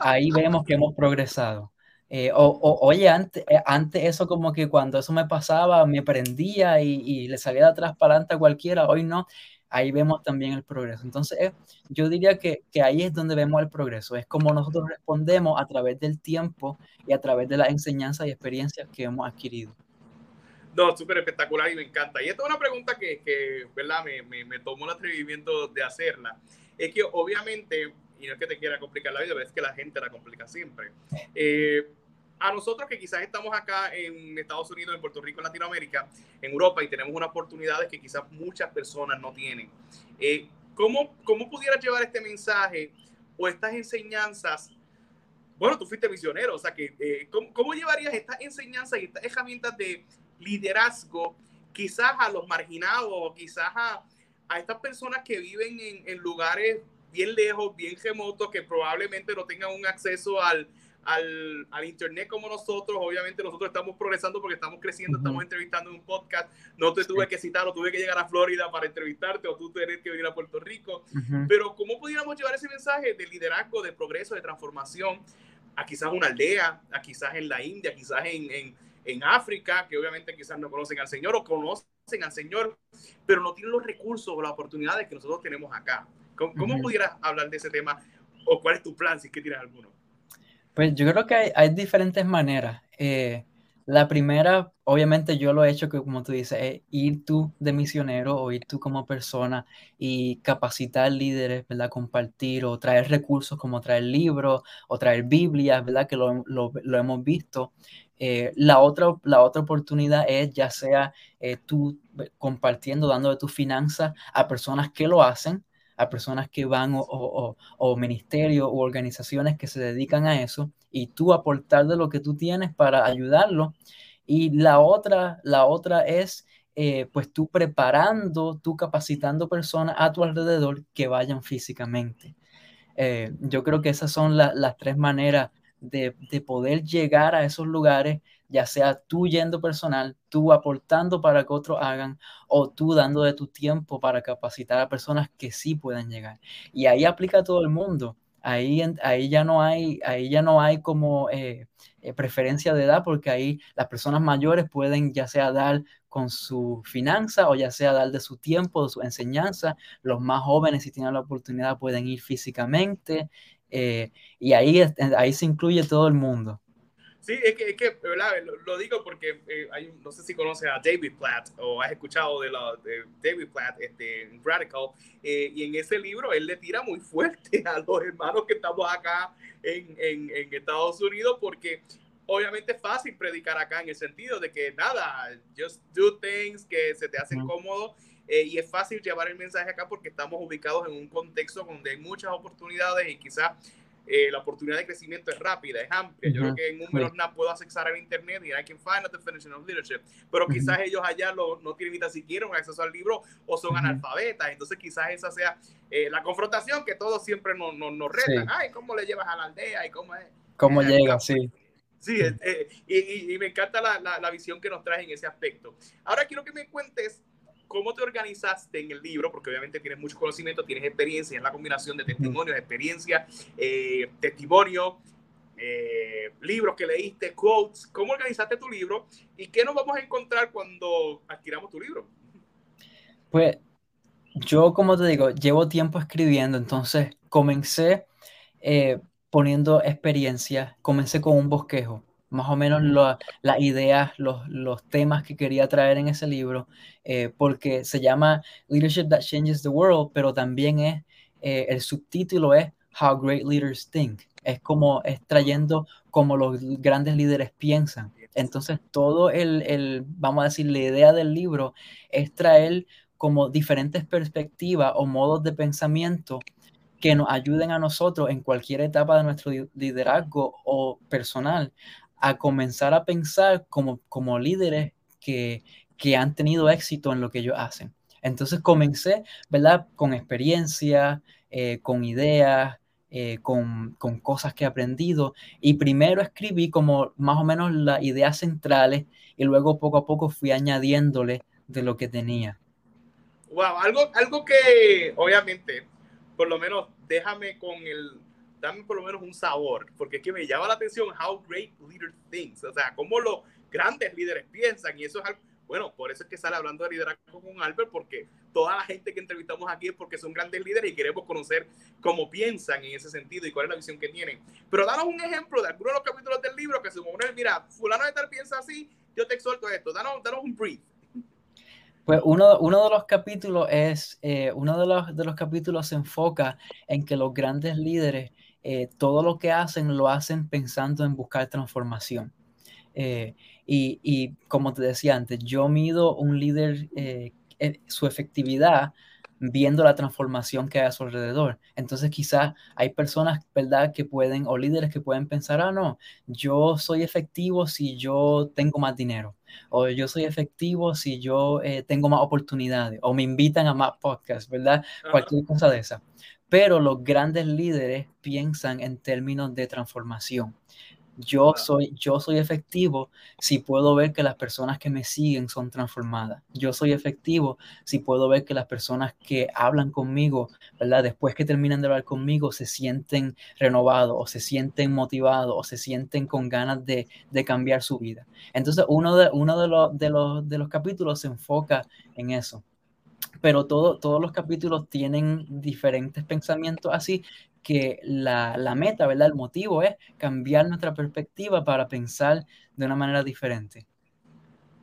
ahí vemos que hemos progresado. Eh, o, oye, antes, eh, antes eso como que cuando eso me pasaba me prendía y, y, le salía de atrás para adelante a cualquiera, hoy no, ahí vemos también el progreso. Entonces, yo diría que, que, ahí es donde vemos el progreso, es como nosotros respondemos a través del tiempo y a través de las enseñanzas y experiencias que hemos adquirido. No, súper espectacular y me encanta. Y esta es una pregunta que, que ¿verdad? Me, me, me tomó el atrevimiento de hacerla. Es que obviamente y no es que te quiera complicar la vida, pero es que la gente la complica siempre. Eh, a nosotros que quizás estamos acá en Estados Unidos, en Puerto Rico, en Latinoamérica, en Europa y tenemos unas oportunidades que quizás muchas personas no tienen. Eh, ¿cómo, ¿Cómo pudieras llevar este mensaje o estas enseñanzas? Bueno, tú fuiste misionero, o sea que, eh, ¿cómo, ¿cómo, llevarías estas enseñanzas y estas herramientas de liderazgo quizás a los marginados quizás a, a estas personas que viven en, en lugares bien lejos, bien remotos, que probablemente no tengan un acceso al, al, al, Internet como nosotros. Obviamente nosotros estamos progresando porque estamos creciendo, estamos entrevistando en un podcast. No te tuve que citar o tuve que llegar a Florida para entrevistarte o tú tener que venir a Puerto Rico. Pero ¿cómo pudiéramos llevar ese mensaje de liderazgo, de progreso, de transformación a quizás una aldea, a quizás en la India, quizás en, en, en África, que obviamente quizás no conocen al Señor o conocen al Señor, pero no tienen los recursos o las oportunidades que nosotros tenemos acá? ¿Cómo, pudieras hablar de ese tema o cuál es tu plan si es que tienes alguno? Pues yo creo que hay, diferentes maneras. Eh, la primera, obviamente yo lo he hecho, que como tú dices, es ir tú de misionero o ir tú como persona y capacitar líderes, ¿verdad? Compartir o traer recursos como traer libros o traer Biblias, ¿verdad? Que lo, lo, lo hemos visto. Eh, la, otra, la otra oportunidad es ya sea eh, tú compartiendo, dando de tus finanzas a personas que lo hacen, a personas que van o, o, ministerios o organizaciones que se dedican a eso y tú aportar de lo que tú tienes para ayudarlo. Y la otra, la otra es eh, pues tú preparando, tú capacitando personas a tu alrededor que vayan físicamente. Eh, yo creo que esas son las tres maneras de, de, poder llegar a esos lugares ya sea tú yendo personal, tú aportando para que otros hagan o tú dando de tu tiempo para capacitar a personas que sí puedan llegar. Y ahí aplica todo el mundo. Ahí, ahí, ya no hay, ahí ya no hay como eh, eh, preferencia de edad porque ahí las personas mayores pueden ya sea dar con su finanza o ya sea dar de su tiempo, de su enseñanza. Los más jóvenes si tienen la oportunidad pueden ir físicamente eh, y ahí, ahí se incluye todo el mundo. Sí, es que, es que ¿verdad? Lo, digo porque eh, hay, no sé si conoces a David Platt o has escuchado de, la, de David Platt, este, Radical, eh, y en ese libro él le tira muy fuerte a los hermanos que estamos acá en, en, en Estados Unidos porque obviamente es fácil predicar acá en el sentido de que nada, just do things que se te hacen cómodos eh, y es fácil llevar el mensaje acá porque estamos ubicados en un contexto donde hay muchas oportunidades y quizás eh, la oportunidad de crecimiento es rápida, es amplia. Yo creo que en números sí. puedo accesar al internet y I can find a definition of leadership, pero quizás ellos allá lo, no tienen ni siquiera un acceso al libro o son analfabetas, entonces quizás esa sea eh, la confrontación que todos siempre nos, nos, nos retan. Sí. Ay, ¿cómo le llevas a la aldea? ¿Y cómo es? ¿Cómo llega? Sí. Sí, eh, y, y, me encanta la, la, la, visión que nos traes en ese aspecto. Ahora quiero que me cuentes cómo te organizaste en el libro, porque obviamente tienes mucho conocimiento, tienes experiencia, en la combinación de testimonios, experiencia, eh, testimonio, eh, libros que leíste, quotes, cómo organizaste tu libro y qué nos vamos a encontrar cuando adquiramos tu libro. Pues yo, como te digo, llevo tiempo escribiendo, entonces comencé eh, poniendo experiencia, comencé con un bosquejo más o menos las la ideas, los, los, temas que quería traer en ese libro, eh, porque se llama Leadership That Changes the World, pero también es, eh, el subtítulo es How Great Leaders Think. Es como, es trayendo como los grandes líderes piensan. Entonces, todo el, el, vamos a decir, la idea del libro es traer como diferentes perspectivas o modos de pensamiento que nos ayuden a nosotros en cualquier etapa de nuestro liderazgo o personal a comenzar a pensar como, como líderes que, que han tenido éxito en lo que ellos hacen. Entonces comencé, ¿verdad? Con experiencia, eh, con ideas, eh, con, con, cosas que he aprendido. Y primero escribí como más o menos las ideas centrales y luego poco a poco fui añadiéndole de lo que tenía. Wow, algo, algo que obviamente, por lo menos déjame con el, dame por lo menos un sabor, porque es que me llama la atención how great leaders think, o sea, cómo los grandes líderes piensan y eso es algo, bueno, por eso es que sale hablando de liderazgo con Albert, porque toda la gente que entrevistamos aquí es porque son grandes líderes y queremos conocer cómo piensan en ese sentido y cuál es la visión que tienen. Pero danos un ejemplo de algunos de los capítulos del libro que se supone, mira, fulano de tal piensa así, yo te exhorto esto, danos, danos un brief. Pues uno, uno, de los capítulos es, eh, uno de los, de los capítulos se enfoca en que los grandes líderes, eh, todo lo que hacen, lo hacen pensando en buscar transformación. Eh, y, y, como te decía antes, yo mido un líder, eh, su efectividad viendo la transformación que hay a su alrededor. Entonces quizás hay personas, ¿verdad?, que pueden, o líderes que pueden pensar, ah, no, yo soy efectivo si yo tengo más dinero, o yo soy efectivo si yo eh, tengo más oportunidades, o me invitan a más podcasts, ¿verdad? Cualquier cosa de esa. Pero los grandes líderes piensan en términos de transformación. Yo soy, yo soy efectivo si puedo ver que las personas que me siguen son transformadas. Yo soy efectivo si puedo ver que las personas que hablan conmigo, ¿verdad? Después que terminan de hablar conmigo, se sienten renovados o se sienten motivados o se sienten con ganas de, de cambiar su vida. Entonces, uno, de, uno de, los, de, los, de los capítulos se enfoca en eso pero todo, todos los capítulos tienen diferentes pensamientos así que la, la, meta, ¿verdad? El motivo es cambiar nuestra perspectiva para pensar de una manera diferente.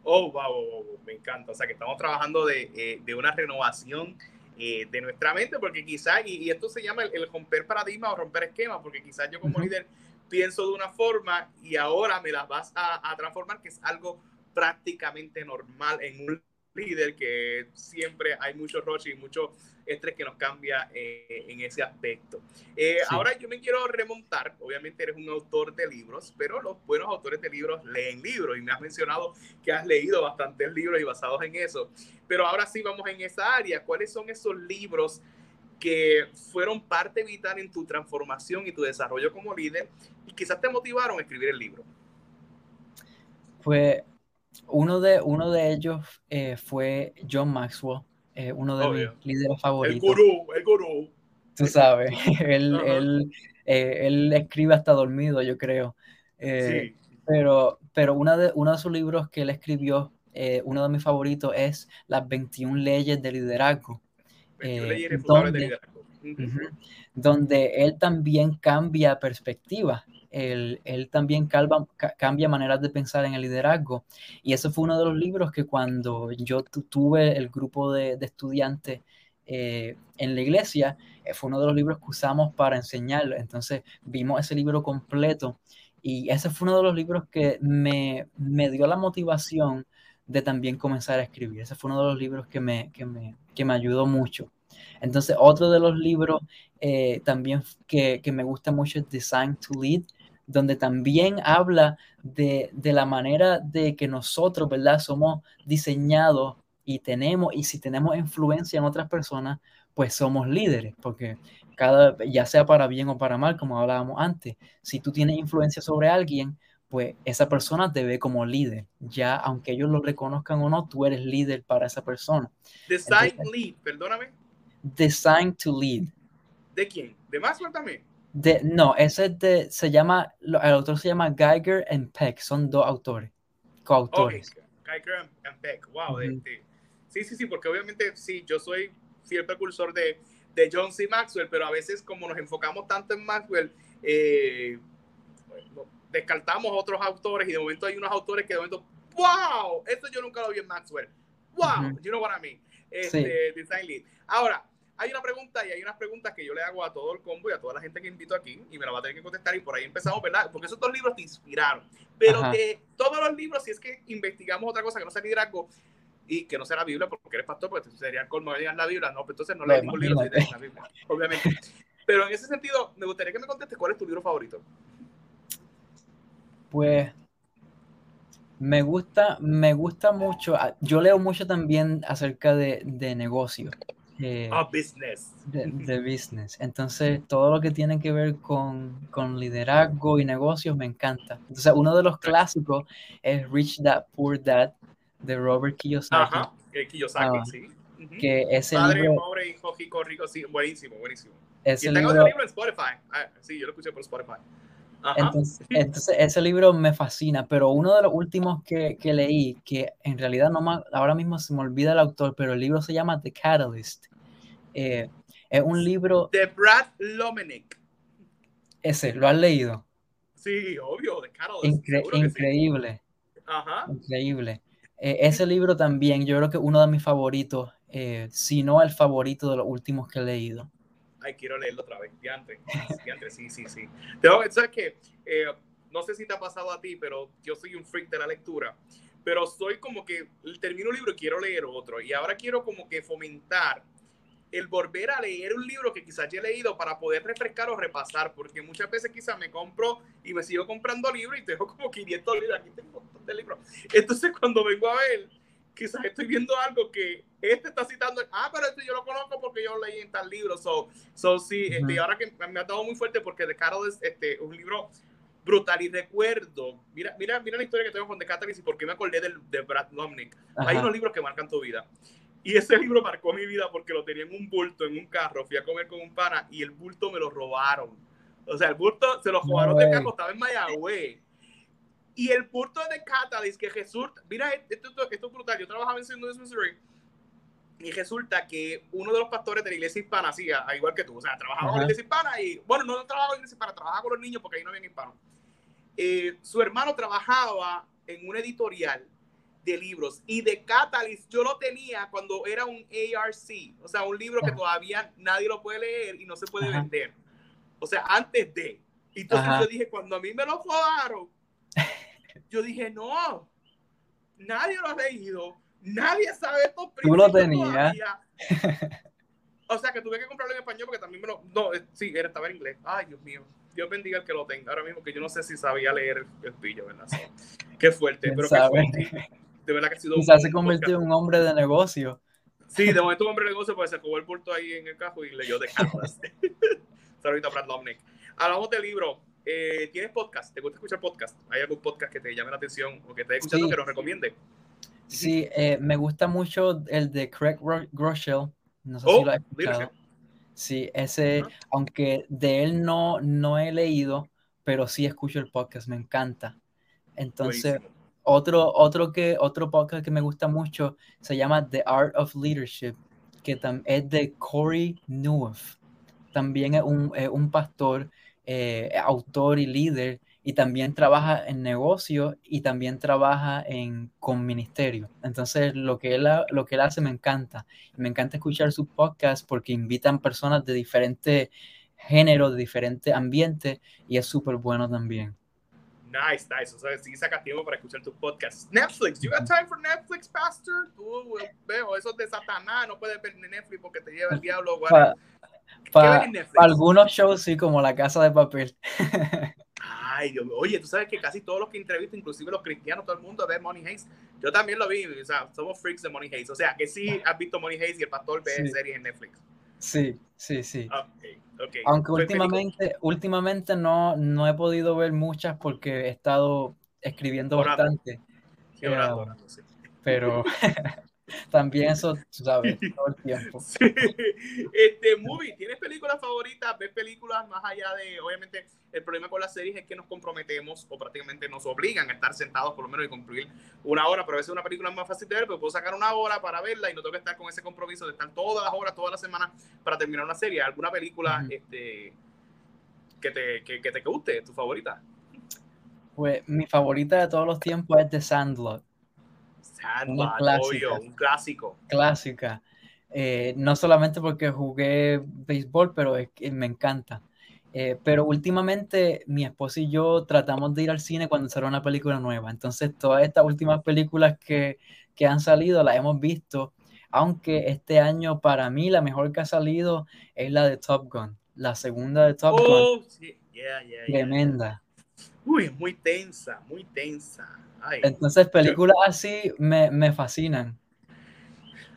Oh, wow, me encanta. O sea, que estamos trabajando de, eh, de una renovación eh, de nuestra mente, porque quizás, y, y, esto se llama el, el, romper paradigma o romper esquema, porque quizás yo como uh -huh. líder pienso de una forma y ahora me las vas a, a transformar, que es algo prácticamente normal en un líder que siempre hay mucho rush y mucho estrés que nos cambia eh, en ese aspecto. Eh, sí. Ahora yo me quiero remontar, obviamente eres un autor de libros, pero los buenos autores de libros leen libros y me has mencionado que has leído bastantes libros y basados en eso. Pero ahora sí vamos en esa área. ¿Cuáles son esos libros que fueron parte vital en tu transformación y tu desarrollo como líder y quizás te motivaron a escribir el libro? Pues uno de, uno de ellos eh, fue John Maxwell, eh, uno de Obvio. mis líderes favoritos. El gurú, el gurú. Tú sabes, él, uh -huh. él, eh, él, escribe hasta dormido, yo creo. Eh, sí. Pero, pero una de, uno de sus libros que él escribió, eh, uno de mis favoritos, es Las 21 leyes de liderazgo. 21 leyes donde, de liderazgo. Uh -huh, donde él también cambia perspectiva él, también calva, cambia maneras de pensar en el liderazgo. Y ese fue uno de los libros que cuando yo tuve el grupo de, estudiantes eh, en la iglesia, eh, fue uno de los libros que usamos para enseñarlo. Entonces vimos ese libro completo y ese fue uno de los libros que me, me dio la motivación de también comenzar a escribir. Ese fue uno de los libros que me, que me, que me ayudó mucho. Entonces, otro de los libros eh, también que, que, me gusta mucho es Design to Lead, donde también habla de, de, la manera de que nosotros, ¿verdad? Somos diseñados y tenemos, y si tenemos influencia en otras personas, pues somos líderes, porque cada, ya sea para bien o para mal, como hablábamos antes, si tú tienes influencia sobre alguien, pues esa persona te ve como líder. Ya, aunque ellos lo reconozcan o no, tú eres líder para esa persona. Design Entonces, lead, perdóname. Design to lead. ¿De quién? ¿De Maxwell también? De, no, ese de, se llama, el autor se llama Geiger and Peck, son dos autores, coautores. Okay. Geiger and Peck, wow. Uh -huh. este, sí, sí, sí, porque obviamente sí, yo soy fiel precursor de, de John C. Maxwell, pero a veces como nos enfocamos tanto en Maxwell, eh, descartamos otros autores y de momento hay unos autores que de momento, wow, esto yo nunca lo vi en Maxwell. Wow, uh -huh. you know what I mean. Este, sí. Design Lead. Ahora, hay una pregunta y hay unas preguntas que yo le hago a todo el combo y a toda la gente que invito aquí y me la va a tener que contestar y por ahí empezamos, ¿verdad? Porque esos dos libros te inspiraron. Pero de todos los libros, si es que investigamos otra cosa que no sea liderazgo y que no sea la Biblia, porque eres pastor, pues sería el colmo de leer la Biblia, no, pues entonces no lees ningún libro si la Biblia, obviamente. Pero en ese sentido, me gustaría que me contestes cuál es tu libro favorito. Pues Me gusta, me gusta mucho. ah, Yo leo mucho también acerca de, de negocios, eh, Ah, business. de, de business. Entonces, todo lo que tiene que ver con, con liderazgo y negocios me encanta. Entonces, uno de los clásicos es Rich Dad Poor Dad de Robert Kiyosaki, Ajá, Kiyosaki, Ah, sí. Que ese Padre, libro, pobre, hijo, rico, rico, sí, buenísimo, buenísimo. ese y tengo libro, libro en Spotify. Ah, sí, yo lo escuché por Spotify. Ajá. Entonces, entonces, ese libro me fascina, pero uno de los últimos que, que leí, que en realidad no me- ahora mismo se me olvida el autor, pero el libro se llama The Catalyst. Eh, es un libro, De Brad Lomenick. ese, ¿lo has leído? Sí, obvio. Incre- que sí. increíble, Ajá. increíble. Eh, ese libro también, yo creo que uno de mis favoritos, eh, si no el favorito de los últimos que he leído. Ay, quiero leerlo otra vez. Diantre, diantre, sí, sí, sí. Tengo, ¿Sabes qué? Eh, no sé si te ha pasado a ti, pero yo soy un freak de la lectura. Pero soy como que termino un libro y quiero leer otro. Y ahora quiero como que fomentar el volver a leer un libro que quizás ya he leído para poder refrescar o repasar. Porque muchas veces quizás me compro y me sigo comprando libros y tengo como 500 libros. Aquí tengo un montón de libros. Entonces cuando vengo a ver, quizás estoy viendo algo que este está citando. Ah, pero este yo lo conozco porque yo lo leí en tal libro. So, so sí, este, Ujú. ahora que me ha dado muy fuerte porque The Catalyst es este, un libro brutal y recuerdo. Mira, mira, mira la historia que tengo con The Catalyst y por qué me acordé del, de Brad Lomnick. Hay unos libros que marcan tu vida. Y ese libro marcó mi vida porque lo tenía en un bulto, en un carro. Fui a comer con un pana y el bulto me lo robaron. O sea, el bulto se lo No robaron de way. carro, estaba en Mayagüez. Y el bulto de Catalyst que resulta, mira, esto, esto, es brutal. Yo trabajaba en. Louis, Missouri. Y resulta que uno de los pastores de la iglesia hispana, sí, a- a igual que tú, o sea, trabajaba con la iglesia hispana y, bueno, no trabajaba con la iglesia hispana, trabajaba con los niños porque ahí no había hispanos. Eh, su hermano trabajaba en una editorial de libros y de Catalyst yo lo tenía cuando era un ARC, o sea, un libro que todavía nadie lo puede leer y no se puede Ajá. vender. O sea, antes de. Y Entonces Ajá. yo dije, cuando a mí me lo robaron, yo dije, no, nadie lo ha leído, nadie sabe estos Tú lo tenías. O sea, que tuve que comprarlo en español porque también me lo... No, eh, sí, era, estaba en inglés. Ay, Dios mío. Dios bendiga el que lo tenga ahora mismo, que yo no sé si sabía leer el, pillo, ¿verdad? Qué fuerte. ¿Quién Pero qué fuerte. De verdad que ha sido Quizás se convirtió en un hombre de negocio. Sí, de momento un hombre de negocio pues se acabó el bulto ahí en el cajo y leyó de Catalyst. Saludito a Brad Lomnick. Hablamos de libro. Eh, ¿Tienes podcast? ¿Te gusta escuchar podcast? ¿Hay algún podcast que te llame la atención o que te esté escuchando Sí. que nos recomiende? Sí, eh, me gusta mucho el de Craig Ro- Groeschel. No sé Oh, si lo has escuchado. Sí, ese, Ajá. aunque de él no, no he leído, pero sí escucho el podcast, me encanta. Entonces, Buenísimo. otro, otro, que, otro podcast que me gusta mucho se llama The Art of Leadership, que es de Corey Newhoff. También es un, es un pastor, eh, autor y líder, y también trabaja en negocios y también trabaja en, con ministerio. Entonces, lo que, él, lo que él hace me encanta. Me encanta escuchar sus podcasts porque invitan personas de diferentes géneros, de diferentes ambientes, y es súper bueno también. Nice, nice. O sea, sí sacas tiempo para escuchar tus podcasts. Netflix, you got time for Netflix, Pastor? Tú veo eso de Satanás, no puedes ver Netflix porque te lleva el diablo. Pa- whatever. ¿Qué pa- ves en Netflix? Algunos shows sí, como La Casa de Papel. Ay, Dios mío. Oye, tú sabes que casi todos los que entrevisto, inclusive los cristianos, todo el mundo ve Money Hayes. Yo también lo vi, o sea, somos freaks de Money Hayes. O sea, que sí has visto Money Hayes y el pastor ve Sí. series en Netflix. Sí, sí, sí. Ok, ok. Aunque Pues, últimamente, últimamente no, no he podido ver muchas porque he estado escribiendo Orando. bastante, Sí, orando, orando, sí. pero también eso, tú sabes, todo el tiempo. Sí. Este, movie, ¿tienes películas favoritas? ¿Ves películas más allá de, obviamente, el problema con las series es que nos comprometemos o prácticamente nos obligan a estar sentados por lo menos y cumplir una hora, pero a veces una película es más fácil de ver, pero puedo sacar una hora para verla y no tengo que estar con ese compromiso de estar todas las horas, todas las semanas para terminar una serie. ¿Alguna película este, que, te, que, que te guste, tu favorita? Pues mi favorita de todos los tiempos es The Sandlot, Obvio, un clásico. clásica. Eh, no solamente porque jugué béisbol, pero es que me encanta. Eh, pero últimamente mi esposa y yo tratamos de ir al cine cuando sale una película nueva. Entonces todas estas últimas películas que, que han salido las hemos visto, aunque este año para mí la mejor que ha salido es la de Top Gun, la segunda de Top Gun, Oh, sí, yeah, yeah, yeah. tremenda. Uy, es muy tensa, muy tensa. Entonces, películas así me, me fascinan.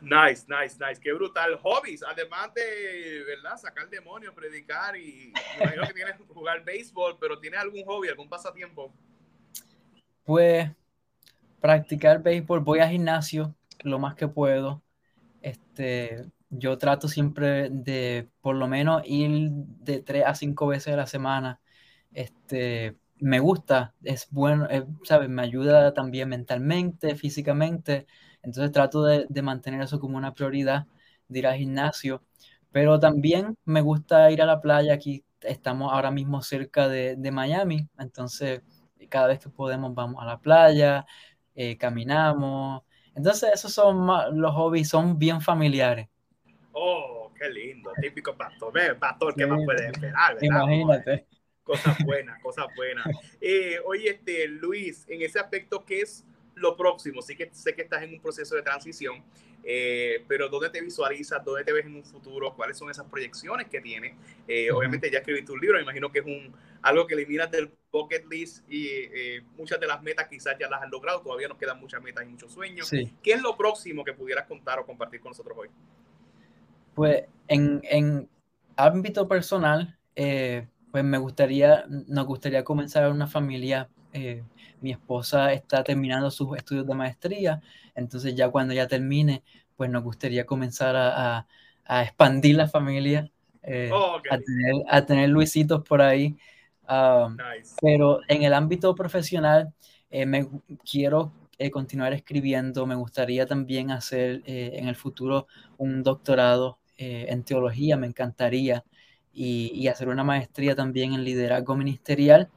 Nice, nice, nice. Qué brutal. Hobbies, además de, ¿verdad? Sacar demonios, predicar y imagino que tienes jugar béisbol, pero ¿tienes algún hobby, algún pasatiempo? Pues practicar béisbol, voy al gimnasio lo más que puedo. Este, yo trato siempre de por lo menos ir de tres a cinco veces a la semana. Este, me gusta, es bueno, ¿sabes? Me ayuda también mentalmente, físicamente. Entonces trato de, mantener eso como una prioridad, de ir al gimnasio. Pero también me gusta ir a la playa. Aquí estamos ahora mismo cerca de, Miami. Entonces, cada vez que podemos vamos a la playa, eh, caminamos. Entonces, esos son los hobbies, son bien familiares. Oh, qué lindo, típico pastor. Pastor, ¿qué más puede esperar? Imagínate. Cosas buenas, cosas buenas. Eh, oye, este, Luis, en ese aspecto, ¿qué es lo próximo? Sí que sé que estás en un proceso de transición, eh, pero ¿dónde te visualizas? ¿Dónde te ves en un futuro? ¿Cuáles son esas proyecciones que tienes? Eh, obviamente ya escribiste un libro, me imagino que es un, algo que eliminas del bucket list y eh, muchas de las metas quizás ya las has logrado, todavía nos quedan muchas metas y muchos sueños. ¿Qué es lo próximo que pudieras contar o compartir con nosotros hoy? Pues en, en ámbito personal, pues me gustaría, nos gustaría comenzar una familia mi esposa está terminando sus estudios de maestría, entonces ya cuando ya termine, pues nos gustaría comenzar a, a, expandir la familia, eh, oh, a, tener, a, tener, Luisitos por ahí. Um, pero en el ámbito profesional, eh, me quiero eh, continuar escribiendo, me gustaría también hacer en el futuro un doctorado en teología, me encantaría, y, hacer una maestría también en liderazgo ministerial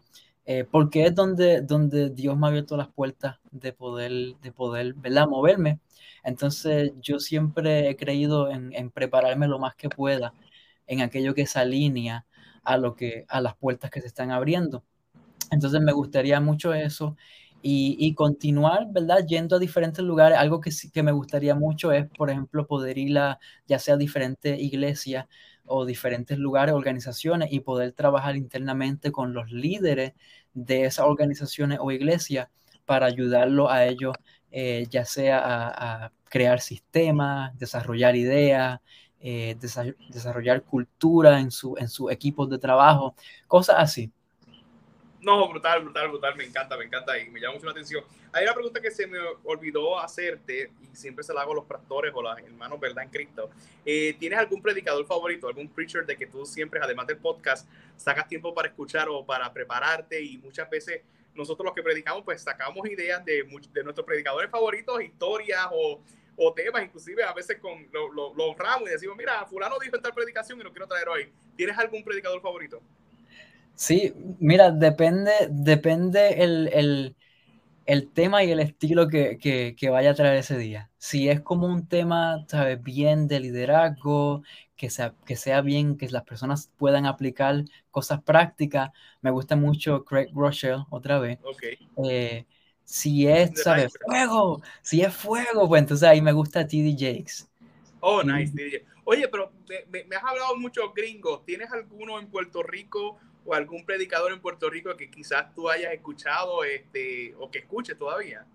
eh, porque es donde, donde Dios me ha abierto las puertas de poder, de poder ¿verdad? moverme. Entonces yo siempre he creído en, en, prepararme lo más que pueda en aquello que se alinea a, lo que, a las puertas que se están abriendo. Entonces me gustaría mucho eso y, y continuar, ¿verdad? Yendo a diferentes lugares. Algo que, que me gustaría mucho es, por ejemplo, poder ir a ya sea a diferentes iglesias o diferentes lugares, organizaciones y poder trabajar internamente con los líderes de esas organizaciones o iglesias para ayudarlos a ellos, eh, ya sea a, crear sistemas, desarrollar ideas, eh, desarrollar cultura en su, en sus equipos de trabajo, cosas así. No, brutal, brutal, brutal. Me encanta, me encanta y me llama mucho la atención. Hay una pregunta que se me olvidó hacerte y siempre se la hago a los pastores o a los hermanos, ¿verdad? En Cristo. Eh, ¿Tienes algún predicador favorito, algún preacher de que tú siempre, además del podcast, sacas tiempo para escuchar o para prepararte? Y muchas veces nosotros los que predicamos, pues sacamos ideas de, de nuestros predicadores favoritos, historias o, temas, inclusive a veces con los lo, lo honramos y decimos, mira, fulano dijo en tal predicación y lo quiero traer hoy. ¿Tienes algún predicador favorito? Sí, mira, depende, depende el, tema y el estilo que, vaya a traer ese día. Si es como un tema, ¿sabes? Bien de liderazgo, que sea, que sea bien, que las personas puedan aplicar cosas prácticas. Me gusta mucho Craig Rochelle, otra vez. Eh, si es, ¿sabes? Fuego, si es fuego, pues entonces ahí me gusta TD Jakes. Oh, nice, TD Oye, pero me, me has hablado mucho gringos. ¿Tienes alguno en Puerto Rico o algún predicador en Puerto Rico que quizás tú hayas escuchado este, o que escuches todavía?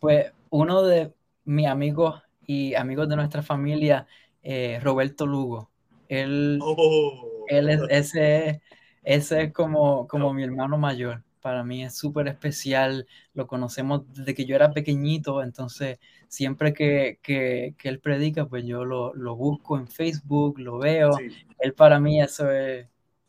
Pues uno de mis amigos y amigos de nuestra familia, eh, Roberto Lugo. Él, oh. él es, ese, ese es como, como mi hermano mayor. Para mí es súper especial. Lo conocemos desde que yo era pequeñito. Entonces, siempre que, que, que él predica, pues yo lo, lo, busco en Facebook, lo veo. Él para mí eso es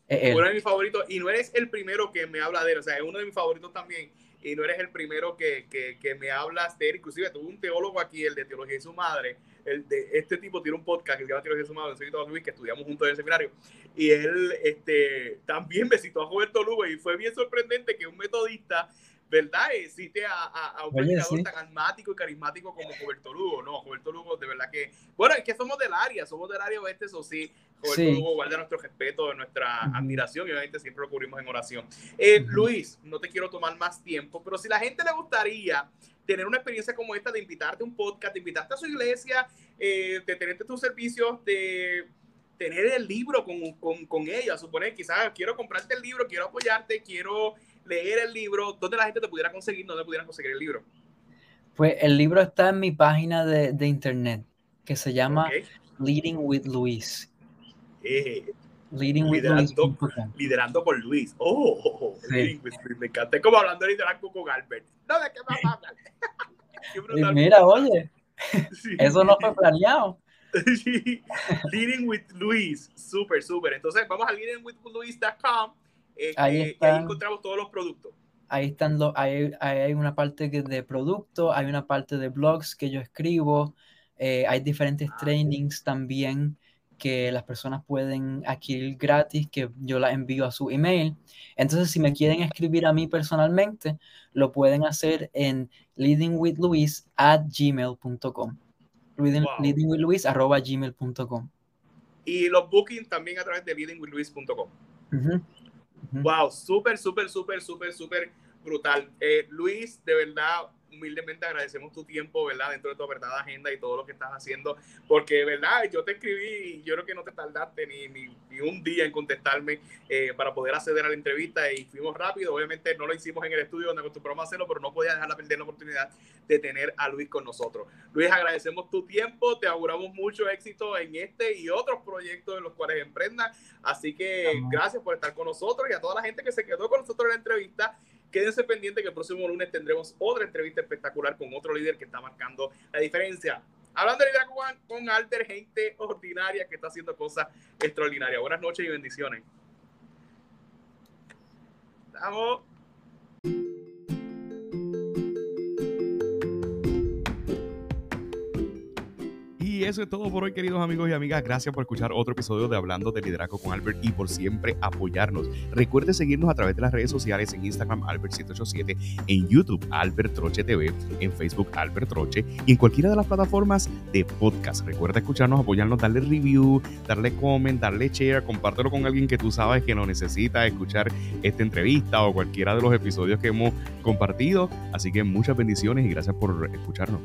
uno de mis favoritos, y no eres el primero que me habla de él, o sea, es uno de mis favoritos también, y no eres el primero que, que, que me hablas de él. Inclusive tuve un teólogo aquí, el de Teología de su Madre, el de este tipo tiene un podcast que se llama Teología de su Madre, que estudiamos juntos en el seminario, y él este, también me a Roberto Lugo, y fue bien sorprendente que un metodista ¿verdad? Existe a, a, un predicador tan almático y carismático como Roberto Lugo, ¿no? Roberto Lugo, de verdad que, bueno, es que somos del área, somos del área oeste, eso sí, Roberto Lugo guarda nuestro respeto, nuestra admiración y obviamente siempre lo cubrimos en oración. Eh, Luis, no te quiero tomar más tiempo, pero si la gente le gustaría tener una experiencia como esta de invitarte a un podcast, de invitarte a su iglesia, eh, de tenerte tus servicios, de tener el libro con, con, con ella, suponer quizás quiero comprarte el libro, quiero apoyarte, quiero leer el libro, ¿dónde la gente te pudiera conseguir? ¿Dónde pudieran conseguir el libro? Pues el libro está en mi página de, de internet que se llama Leading with Luis. Eh, Leading with liderando, liderando con Luis. Oh, oh, oh sí. me encanta. Es como hablando de liderazgo con Albert. No, ¿de qué más hablar? mira, oye, eso no fue planeado. Leading with Luis, súper, súper. Entonces, vamos a leadingwithluis.com. Eh, ahí, ahí encontramos todos los productos. Ahí están los, hay, hay una parte de productos, hay una parte de blogs que yo escribo, eh, hay diferentes ah, trainings también que las personas pueden adquirir gratis, que yo las envío a su email. Entonces, si me quieren escribir a mí personalmente, lo pueden hacer en leadingwithluis at gmail.com. Y los bookings también a través de leadingwithluis.com. Wow, súper, súper, súper, súper, súper brutal. Eh, Luis, de verdad, humildemente agradecemos tu tiempo, ¿verdad? Dentro de tu apretada agenda y todo lo que estás haciendo, porque, ¿verdad? Yo te escribí y yo creo que no te tardaste ni, ni, ni un día en contestarme eh, para poder acceder a la entrevista y fuimos rápido. Obviamente no lo hicimos en el estudio donde acostumbramos a hacerlo, pero no podía dejar de perder la oportunidad de tener a Luis con nosotros. Luis, agradecemos tu tiempo, te auguramos mucho éxito en este y otros proyectos en los cuales emprendas. Así que gracias por estar con nosotros y a toda la gente que se quedó con nosotros en la entrevista. Quédense pendientes que el próximo lunes tendremos otra entrevista espectacular con otro líder que está marcando la diferencia. Hablando de liderazgo con Alter, gente ordinaria que está haciendo cosas extraordinarias. Buenas noches y bendiciones. Estamos. Y eso es todo por hoy, queridos amigos y amigas. Gracias por escuchar otro episodio de Hablando de Liderazgo con Albert y por siempre apoyarnos. Recuerde seguirnos a través de las redes sociales en Instagram Albert787, en YouTube Albert Troche TV, en Facebook Albert Troche y en cualquiera de las plataformas de podcast. Recuerda escucharnos, apoyarnos, darle review, darle comment, darle share, compártelo con alguien que tú sabes que lo necesita escuchar esta entrevista o cualquiera de los episodios que hemos compartido. Así que muchas bendiciones y gracias por escucharnos.